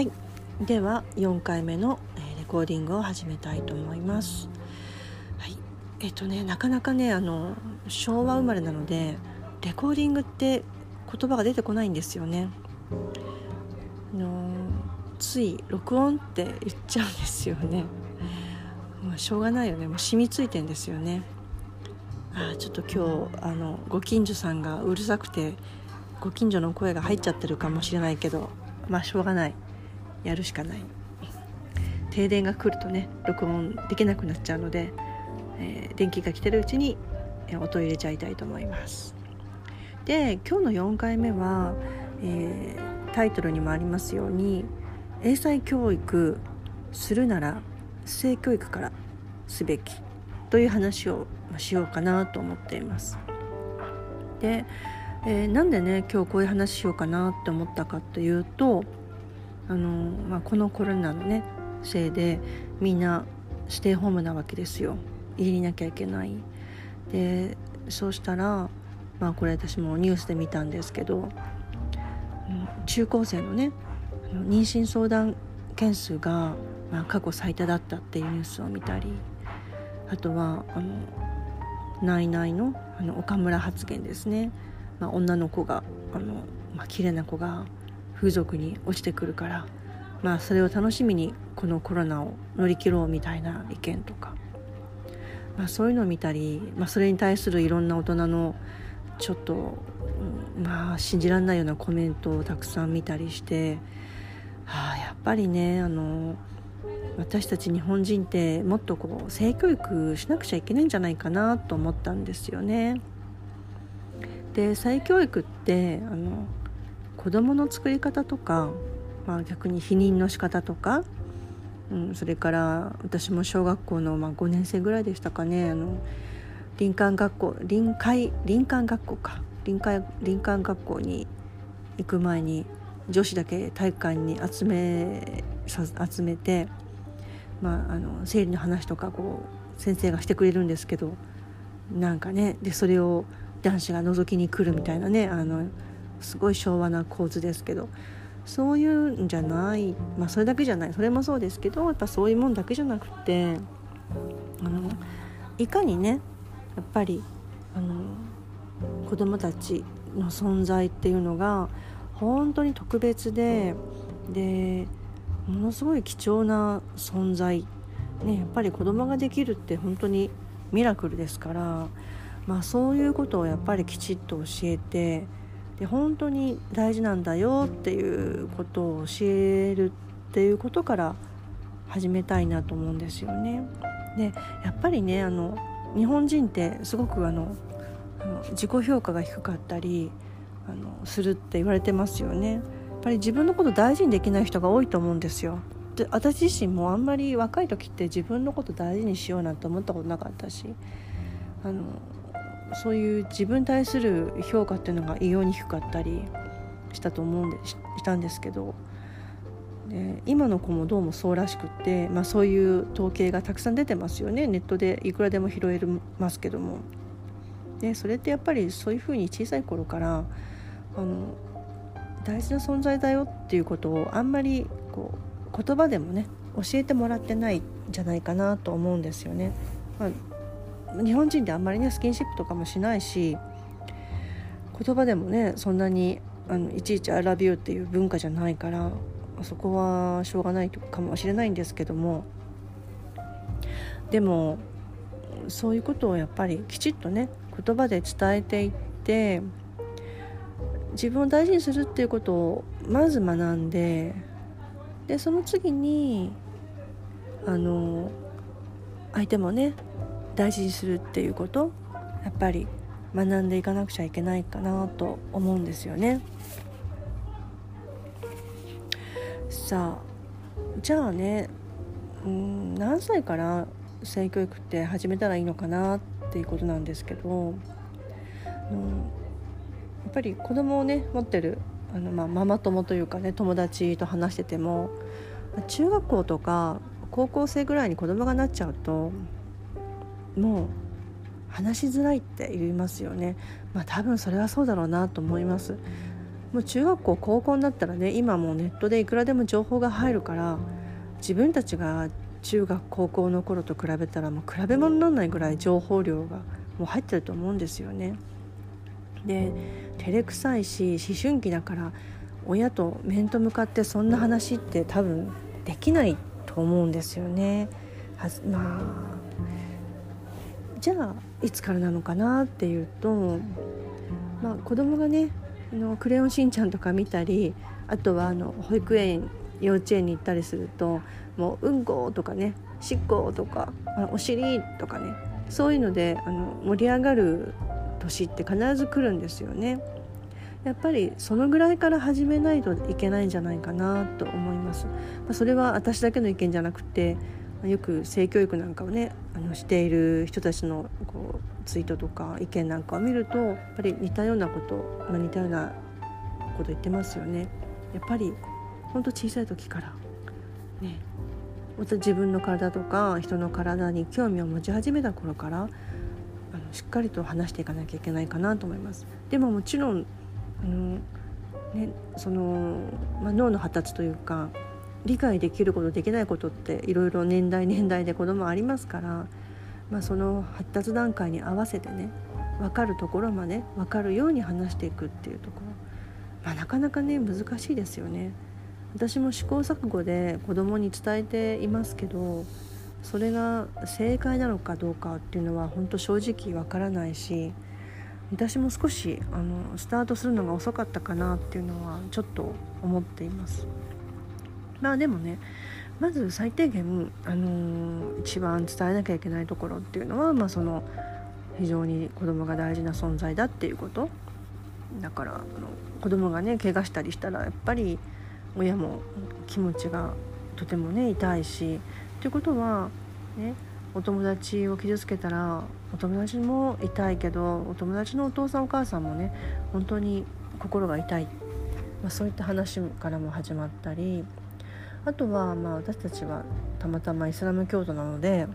はい。では4回目のレコーディングを始めたいと思います。はい。えっ、とねなかなかねあの昭和生まれなのでレコーディングって言葉が出てこないんですよね。のつい録音って言っちゃうんですよね。もうしょうがないよね。もう染みついてんですよね。あちょっと今日あのご近所さんがうるさくてご近所の声が入っちゃってるかもしれないけどまあしょうがない。やるしかない。停電が来るとね録音できなくなっちゃうので、えー、電気が来てるうちに音入れちゃいたいと思います。で今日の4回目は、えー、タイトルにもありますように英才教育するなら性教育からすべきという話をしようかなと思っています。で、えー、なんでね今日こういう話しようかなって思ったかというとあの、まあ、このコロナのねせいでみんなステイホームなわけですよ。家になきゃいけない。でそうしたらまあこれ私もニュースで見たんですけど中高生のね妊娠相談件数が、まあ、過去最多だったっていうニュースを見たりあとはあのナイナイのあの岡村発言ですね、まあ、女の子があの、まあ綺麗な子が風俗に落ちてくるから、まあ、それを楽しみにこのコロナを乗り切ろうみたいな意見とか、まあ、そういうのを見たり、まあ、それに対するいろんな大人のちょっと、まあ、信じられないようなコメントをたくさん見たりして、はあ、やっぱりねあの私たち日本人ってもっとこう性教育しなくちゃいけないんじゃないかなと思ったんですよね。で性教育ってあの子どもの作り方とか、まあ、逆に避妊の仕方とか、うん、それから私も小学校の、まあ、5年生ぐらいでしたかねあの林間学校臨海林間学校か。林間林間学校に行く前に女子だけ体育館に集め集めて、まあ、あの生理の話とかこう先生がしてくれるんですけどなんかねでそれを男子が覗きに来るみたいなねあのすごい昭和な構図ですけどそういうんじゃないまあそれだけじゃないそれもそうですけどやっぱそういうもんだけじゃなくてあのいかにねやっぱりあの子供たちの存在っていうのが本当に特別ででものすごい貴重な存在、ね、やっぱり子供ができるって本当にミラクルですから、まあ、そういうことをやっぱりきちっと教えてで本当に大事なんだよっていうことを教えるっていうことから始めたいなと思うんですよね。でやっぱりねあの日本人ってすごくあの自己評価が低かったりあのするって言われてますよね。やっぱり自分のこと大事にできない人が多いと思うんですよ。で私自身もあんまり若い時って自分のこと大事にしようなんて思ったことなかったしあのそういう自分に対する評価っていうのが異様に低かったりしたと思うんでしたんですけどで今の子もどうもそうらしくって、まあ、そういう統計がたくさん出てますよねネットでいくらでも拾えますけどもでそれってやっぱりそういうふうに小さい頃からあの大事な存在だよっていうことをあんまりこう言葉でもね教えてもらってないんじゃないかなと思うんですよね。まあ日本人ってあんまりねスキンシップとかもしないし言葉でもねそんなにあのいちいち「I love you」っていう文化じゃないからそこはしょうがないかもしれないんですけどもでもそういうことをやっぱりきちっとね言葉で伝えていって自分を大事にするっていうことをまず学んででその次にあの相手もね大事にするっていうことやっぱり学んでいかなくちゃいけないかなと思うんですよね。さあじゃあねうん何歳から性教育って始めたらいいのかなっていうことなんですけど、うん、やっぱり子供をね持ってるあの、まあ、ママ友というかね友達と話してても中学校とか高校生ぐらいに子供がなっちゃうともう話しづらいって言いますよねまあ多分それはそうだろうなと思いますもう中学校高校になったらね今もうネットでいくらでも情報が入るから自分たちが中学高校の頃と比べたらもう比べ物にならないぐらい情報量がもう入ってると思うんですよね。で照れくさいし思春期だから親と面と向かってそんな話って多分できないと思うんですよね。はまあじゃあいつからなのかなっていうと、まあ、子供がねあのクレヨンしんちゃんとか見たりあとはあの保育園幼稚園に行ったりするともううんことかねしっことかお尻とかねそういうのであの盛り上がる年って必ず来るんですよね。やっぱりそのぐらいから始めないといけないんじゃないかなと思います。まあ、それは私だけの意見じゃなくてよく性教育なんかをねあのしている人たちのこうツイートとか意見なんかを見るとやっぱり似たようなこと、まあ、似たようなこと言ってますよね。やっぱり本当小さい時からねまた自分の体とか人の体に興味を持ち始めた頃からあのしっかりと話していかなきゃいけないかなと思います。でももちろんあの、ねそのまあ、脳の発達というか理解できることできないことっていろいろ年代年代で子供ありますから、まあ、その発達段階に合わせてね分かるところまで分かるように話していくっていうところ、まあ、なかなかね難しいですよね。私も試行錯誤で子供に伝えていますけどそれが正解なのかどうかっていうのは本当正直わからないし私も少しあのスタートするのが遅かったかなっていうのはちょっと思っています。まあでもねまず最低限、あのー、一番伝えなきゃいけないところっていうのは、まあ、その非常に子供が大事な存在だっていうこと。だからあの子供がね怪我したりしたらやっぱり親も気持ちがとてもね痛いしということはねお友達を傷つけたらお友達も痛いけどお友達のお父さんお母さんもね本当に心が痛い、まあ、そういった話からも始まったりあとはまあ私たちはたまたまイスラム教徒なので、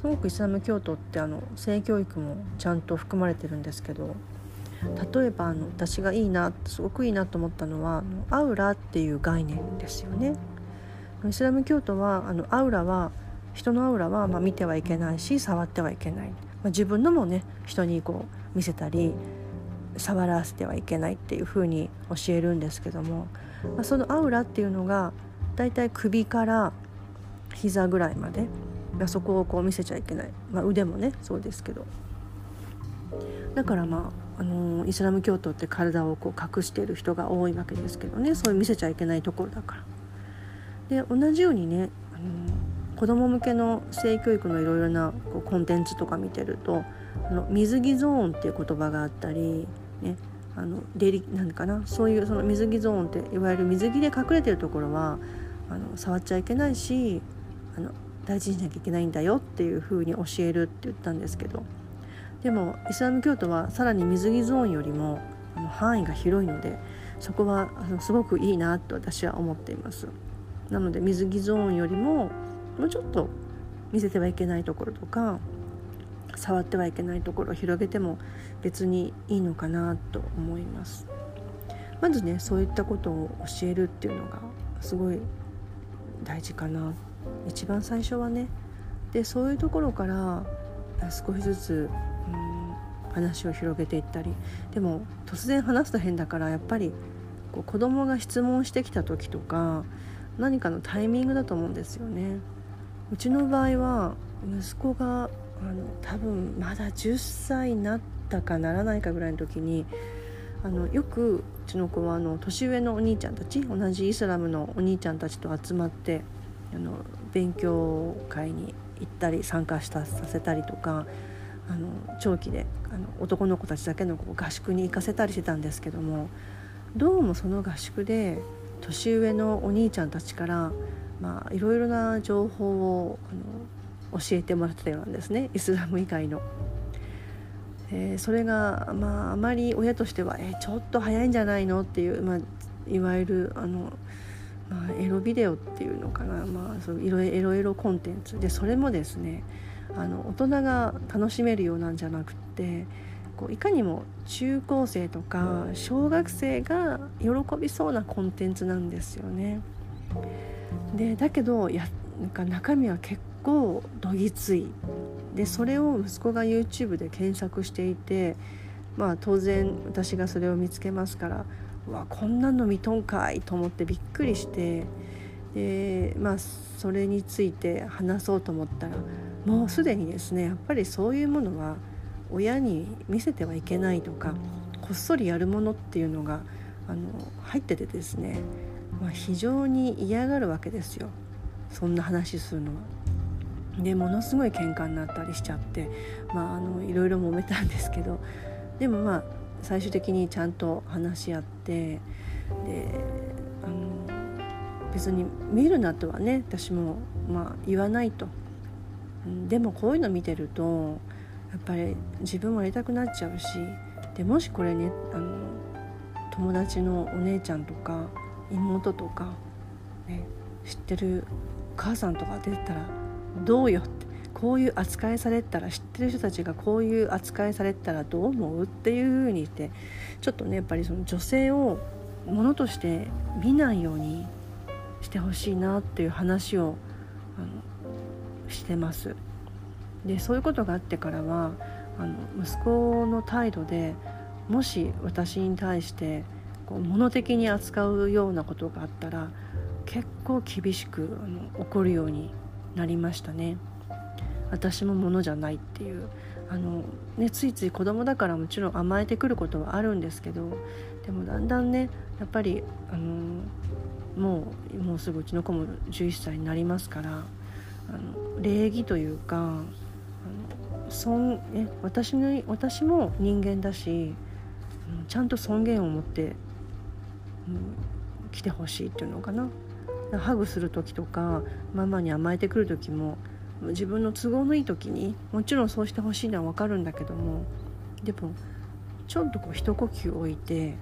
すごくイスラム教徒ってあの性教育もちゃんと含まれてるんですけど例えばあの私がいいなすごくいいなと思ったのはアウラっていう概念ですよね。イスラム教徒はあのアウラは人のアウラはま見てはいけないし触ってはいけない、まあ、自分のもね人にこう見せたり触らせてはいけないっていうふうに教えるんですけどもまあ、そのアウラっていうのがだいたい首から膝ぐらいまであそこをこう見せちゃいけない、まあ、腕もねそうですけど。だからまあ、あのー、イスラム教徒って体をこう隠している人が多いわけですけどね。そういう見せちゃいけないところだから。で同じようにね、あのー、子供向けの性教育のいろいろなこうコンテンツとか見てるとあの水着ゾーンっていう言葉があったり、ね、あの出入りなんかなそういうその水着ゾーンっていわゆる水着で隠れてるところはあの触っちゃいけないしあの大事にしなきゃいけないんだよっていうふうに教えるって言ったんですけど。でもイスラム教徒はさらに水着ゾーンよりもあの範囲が広いのでそこはあのすごくいいなと私は思っています。なので水着ゾーンよりももうちょっと見せてはいけないところとか触ってはいけないところを広げても別にいいのかなと思います。まずねそういったことを教えるっていうのがすごい大事かな。一番最初はね。でそういうところから少しずつ、うん、話を広げていったり。でも突然話すと変だからやっぱりこう子供が質問してきた時とか何かのタイミングだと思うんですよね。うちの場合は息子があの多分まだ10歳になったかならないかぐらいの時にあのよくうちの子はあの年上のお兄ちゃんたち同じイスラムのお兄ちゃんたちと集まってあの勉強会に行ったり参加したさせたりとかあの長期であの男の子たちだけの合宿に行かせたりしてたんですけどもどうもその合宿で年上のお兄ちゃんたちからまあいろいろな情報をあの教えてもらったようなんですねイスラム以外の。えー、それが、まあ、あまり親としては、えー、ちょっと早いんじゃないのっていう、まあ、いわゆるあの、まあ、エロビデオっていうのかな、まあ、そういろエロエロコンテンツでそれもですねあの大人が楽しめるようなんじゃなくってこういかにも中高生とか小学生が喜びそうなコンテンツなんですよね。でだけどやなんか中身は結構どぎついでそれを息子が YouTube で検索していてまあ当然私がそれを見つけますからうわこんなの見とんかいと思ってびっくりしてでまあそれについて話そうと思ったらもうすでにですねやっぱりそういうものは親に見せてはいけないとかこっそりやるものっていうのがあの入っててですね、まあ、非常に嫌がるわけですよそんな話するのは。でものすごい喧嘩になったりしちゃって、まあ、あのいろいろ揉めたんですけどでもまあ最終的にちゃんと話し合ってであの別に見るなとはね私もまあ言わないと。でもこういうの見てるとやっぱり自分もやりたくなっちゃうしでもしこれねあの友達のお姉ちゃんとか妹とか、ね、知ってる母さんとか出てたらどうよってこういう扱いされたら知ってる人たちがこういう扱いされたらどう思うっていうふうにしてちょっとねやっぱりその女性をものとして見ないようにしてほしいなっていう話をあのしてます。でそういうことがあってからはあの息子の態度でもし私に対してこう物的に扱うようなことがあったら結構厳しくあの怒るようになりましたね。私も物じゃないっていうあの、ね、ついつい子供だからもちろん甘えてくることはあるんですけどでもだんだんねやっぱりあのもうもうすぐうちの子も11歳になりますからあの礼儀というかあの尊え私の私も人間だしちゃんと尊厳を持って、うん、来てほしいっていうのかなハグする時とかママに甘えてくる時も自分の都合のいい時にもちろんそうしてほしいのは分かるんだけどもでもちょっとこう一呼吸置いて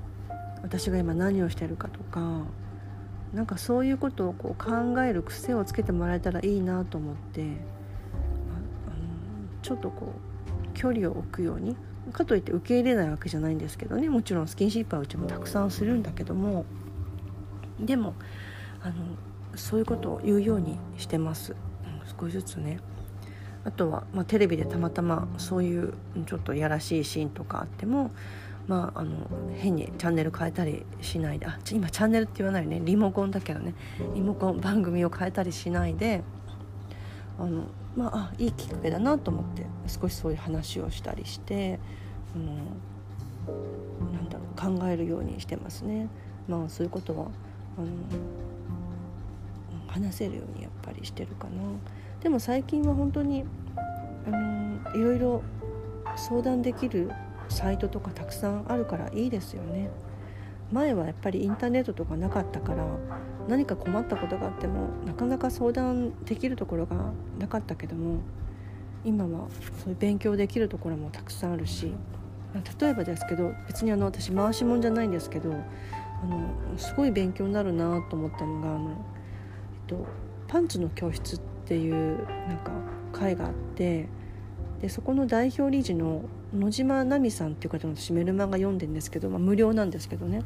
私が今何をしてるかとかなんかそういうことをこう考える癖をつけてもらえたらいいなと思ってちょっとこう距離を置くようにかといって受け入れないわけじゃないんですけどねもちろんスキンシップはうちもたくさんするんだけどもでもあのそういうことを言うようにしてます、うん、少しずつね。あとは、まあ、テレビでたまたまそういうちょっとやらしいシーンとかあっても、まあ、あの変にチャンネル変えたりしないであ今チャンネルって言わないねリモコンだけどねリモコン番組を変えたりしないであの、まあ、あいいきっかけだなと思って少しそういう話をしたりして、うん、なんだろう考えるようにしてますね。まあ、そういうことはあの話せるようにやっぱりしてるかな。でも最近は本当にあのいろいろ相談できるサイトとかたくさんあるからいいですよね。前はやっぱりインターネットとかなかったから何か困ったことがあってもなかなか相談できるところがなかったけども今はそういう勉強できるところもたくさんあるし例えばですけど別にあの私回しもんじゃないんですけどあのすごい勉強になるなと思ったのがあのとパンツの教室っていうなんか会があってでそこの代表理事の野島奈美さんっていう方の私メルマガ読んでるんですけど、まあ、無料なんですけどね、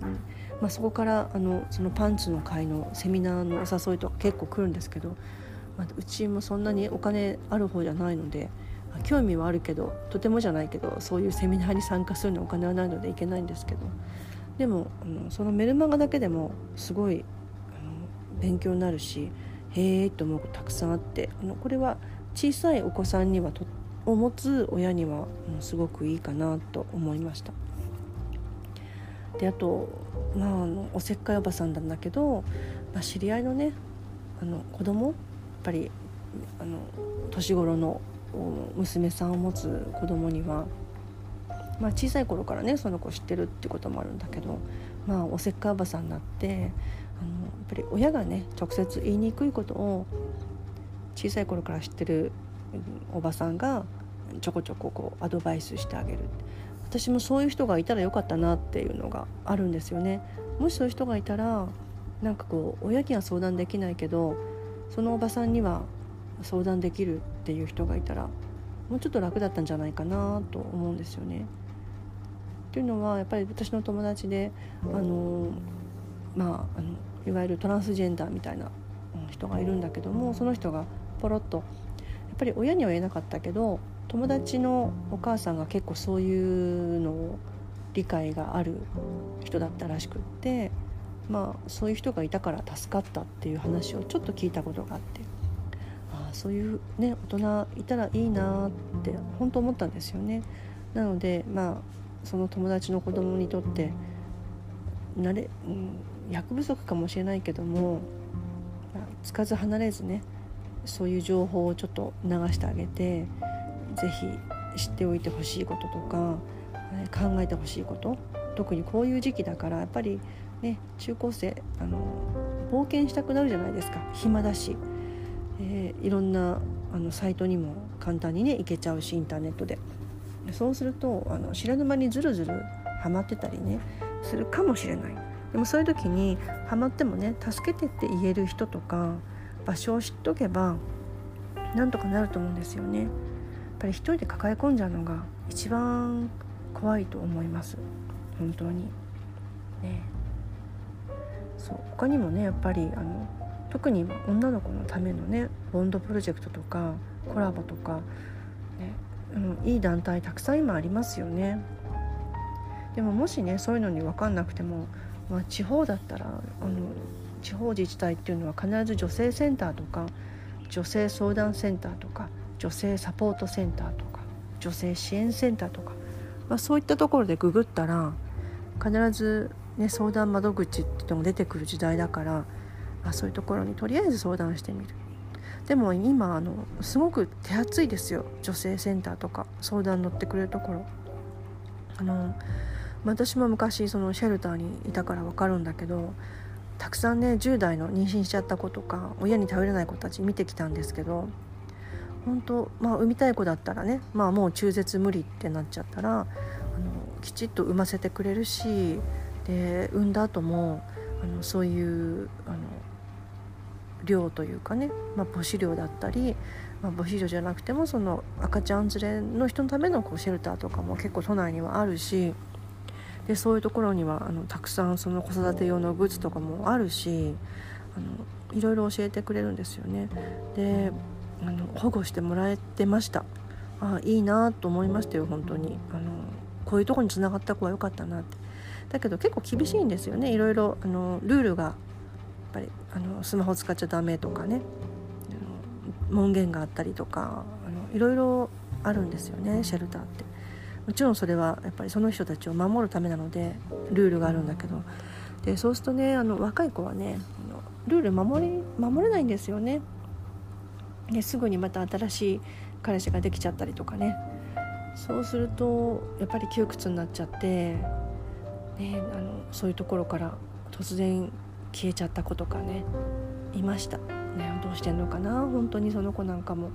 うん。まあ、そこからあのそのパンツの会のセミナーのお誘いとか結構来るんですけど、まあ、うちもそんなにお金ある方じゃないので興味はあるけどとてもじゃないけどそういうセミナーに参加するのお金はないので行けないんですけど。でもあのそのメルマガだけでもすごい勉強になるしへえと思うことたくさんあってあのこれは小さいお子さんにはとを持つ親には、すごくいいかなと思いました。であと、まあ、あのおせっかいおばさんなんだけど、まあ、知り合いのねあの子供やっぱりあの年頃の娘さんを持つ子供には、まあ、小さい頃からねその子知ってるってこともあるんだけど、まあ、おせっかいおばさんになってあのやっぱり親がね直接言いにくいことを小さい頃から知ってるおばさんがちょこちょここうアドバイスしてあげる私もそういう人がいたらよかったなっていうのがあるんですよねもしそういう人がいたらなんかこう親には相談できないけどそのおばさんには相談できるっていう人がいたらもうちょっと楽だったんじゃないかなと思うんですよね。っていうのはやっぱり私の友達であのまああのいわゆるトランスジェンダーみたいな人がいるんだけどもその人がポロッとやっぱり親には言えなかったけど友達のお母さんが結構そういうのを理解がある人だったらしくってまあそういう人がいたから助かったっていう話をちょっと聞いたことがあってああそういうね大人いたらいいなって本当思ったんですよね。なのでまあその友達の子供にとってなれ、うん、役不足かもしれないけどもつかず離れずねそういう情報をちょっと流してあげて是非知っておいてほしいこととか考えてほしいこと特にこういう時期だからやっぱりね中高生あの冒険したくなるじゃないですか。暇だし、えー、いろんなあのサイトにも簡単にね行けちゃうしインターネットで。そうするとあの知らぬ間にずるずるハマってたりねするかもしれない。でもそういう時にハマってもね助けてって言える人とか場所を知っとけばなんとかなると思うんですよね。やっぱり一人で抱え込んじゃうのが一番怖いと思います。本当に。ね。そう。他にもねやっぱりあの特に女の子のためのねボンドプロジェクトとかコラボとか、ね。うん、いい団体たくさん今ありますよね。でももしねそういうのに分かんなくても、まあ、地方だったらあの地方自治体っていうのは必ず女性センターとか女性相談センターとか女性サポートセンターとか女性支援センターとかまあ、そういったところでググったら必ず、ね、相談窓口っていうのが出てくる時代だから、まあ、そういうところにとりあえず相談してみる。でも今あのすごく手厚いですよ女性センターとか相談乗ってくれるところ。あの私も昔そのシェルターにいたから分かるんだけどたくさんね10代の妊娠しちゃった子とか親に頼れない子たち見てきたんですけど本当まあ産みたい子だったらね、まあ、もう中絶無理ってなっちゃったらあのきちっと産ませてくれるしで産んだ後もあのそういうあの量というかね、まあ、母子量だったり、まあ、母子量じゃなくてもその赤ちゃん連れの人のためのこうシェルターとかも結構都内にはあるしでそういうところにはあのたくさんその子育て用のグッズとかもあるしあのいろいろ教えてくれるんですよね。であの保護してもらえてました。あいいなと思いましたよ本当に。あのこういうとこにつながった子は良かったなって。だけど結構厳しいんですよね。いろいろあのルールがやっぱりあのスマホ使っちゃダメとかね。門限があったりとかあのいろいろあるんですよねシェルターって。もちろんそれはやっぱりその人たちを守るためなのでルールがあるんだけど。でそうするとねあの若い子はねルール守り守れないんですよね。ですぐにまた新しい彼氏ができちゃったりとかね。そうするとやっぱり窮屈になっちゃって、ね、あのそういうところから突然消えちゃった子とかねいました、ね、どうしてんのかな？本当にその子なんかも。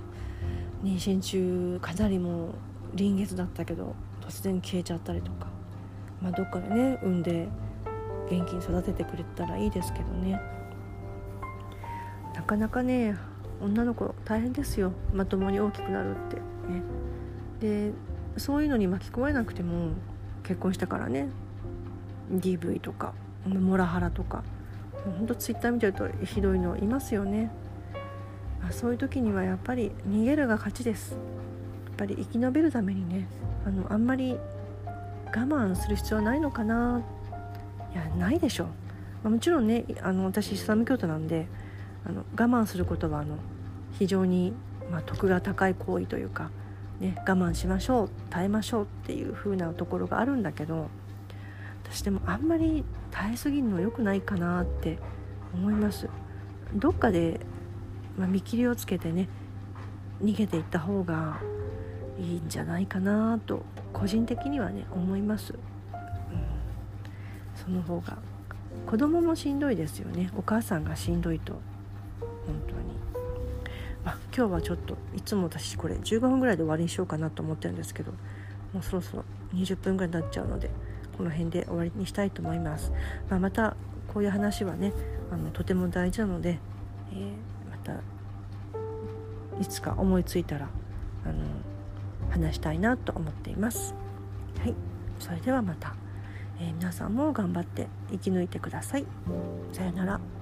妊娠中かなりも臨月だったけど突然消えちゃったりとか、まあ、どっかでね産んで元気に育ててくれたらいいですけどね。なかなかね女の子大変ですよ。まともに大きくなるって。ね。でそういうのに巻き込まれなくても結婚したからね。DV とかモラハラとか。ほんとツイッター見てるとひどいのいますよね、まあ、そういう時にはやっぱり逃げるが勝ちです。ぱり生き延びるためにねあのあんまり我慢する必要はないのかな。いやないでしょ、まあ、もちろんねあの私イスラム教徒なんであの我慢することはあの非常に、まあ、得が高い行為というか、ね、我慢しましょう耐えましょうっていう風なところがあるんだけど私でもあんまり耐えすぎるの良くないかなって思います。どっかで、まあ、見切りをつけてね逃げていった方がいいんじゃないかなと個人的にはね思います、うん、その方が。子供もしんどいですよね。お母さんがしんどいと。本当に、まあ、今日はちょっといつも私これ15分ぐらいで終わりにしようかなと思ってるんですけどもうそろそろ20分ぐらいになっちゃうのでこの辺で終わりにしたいと思います、まあ、またこういう話はねあのとても大事なので、えー、またいつか思いついたらあの話したいなと思っています。はい。それではまた、えー、皆さんも頑張って生き抜いてください。さようなら。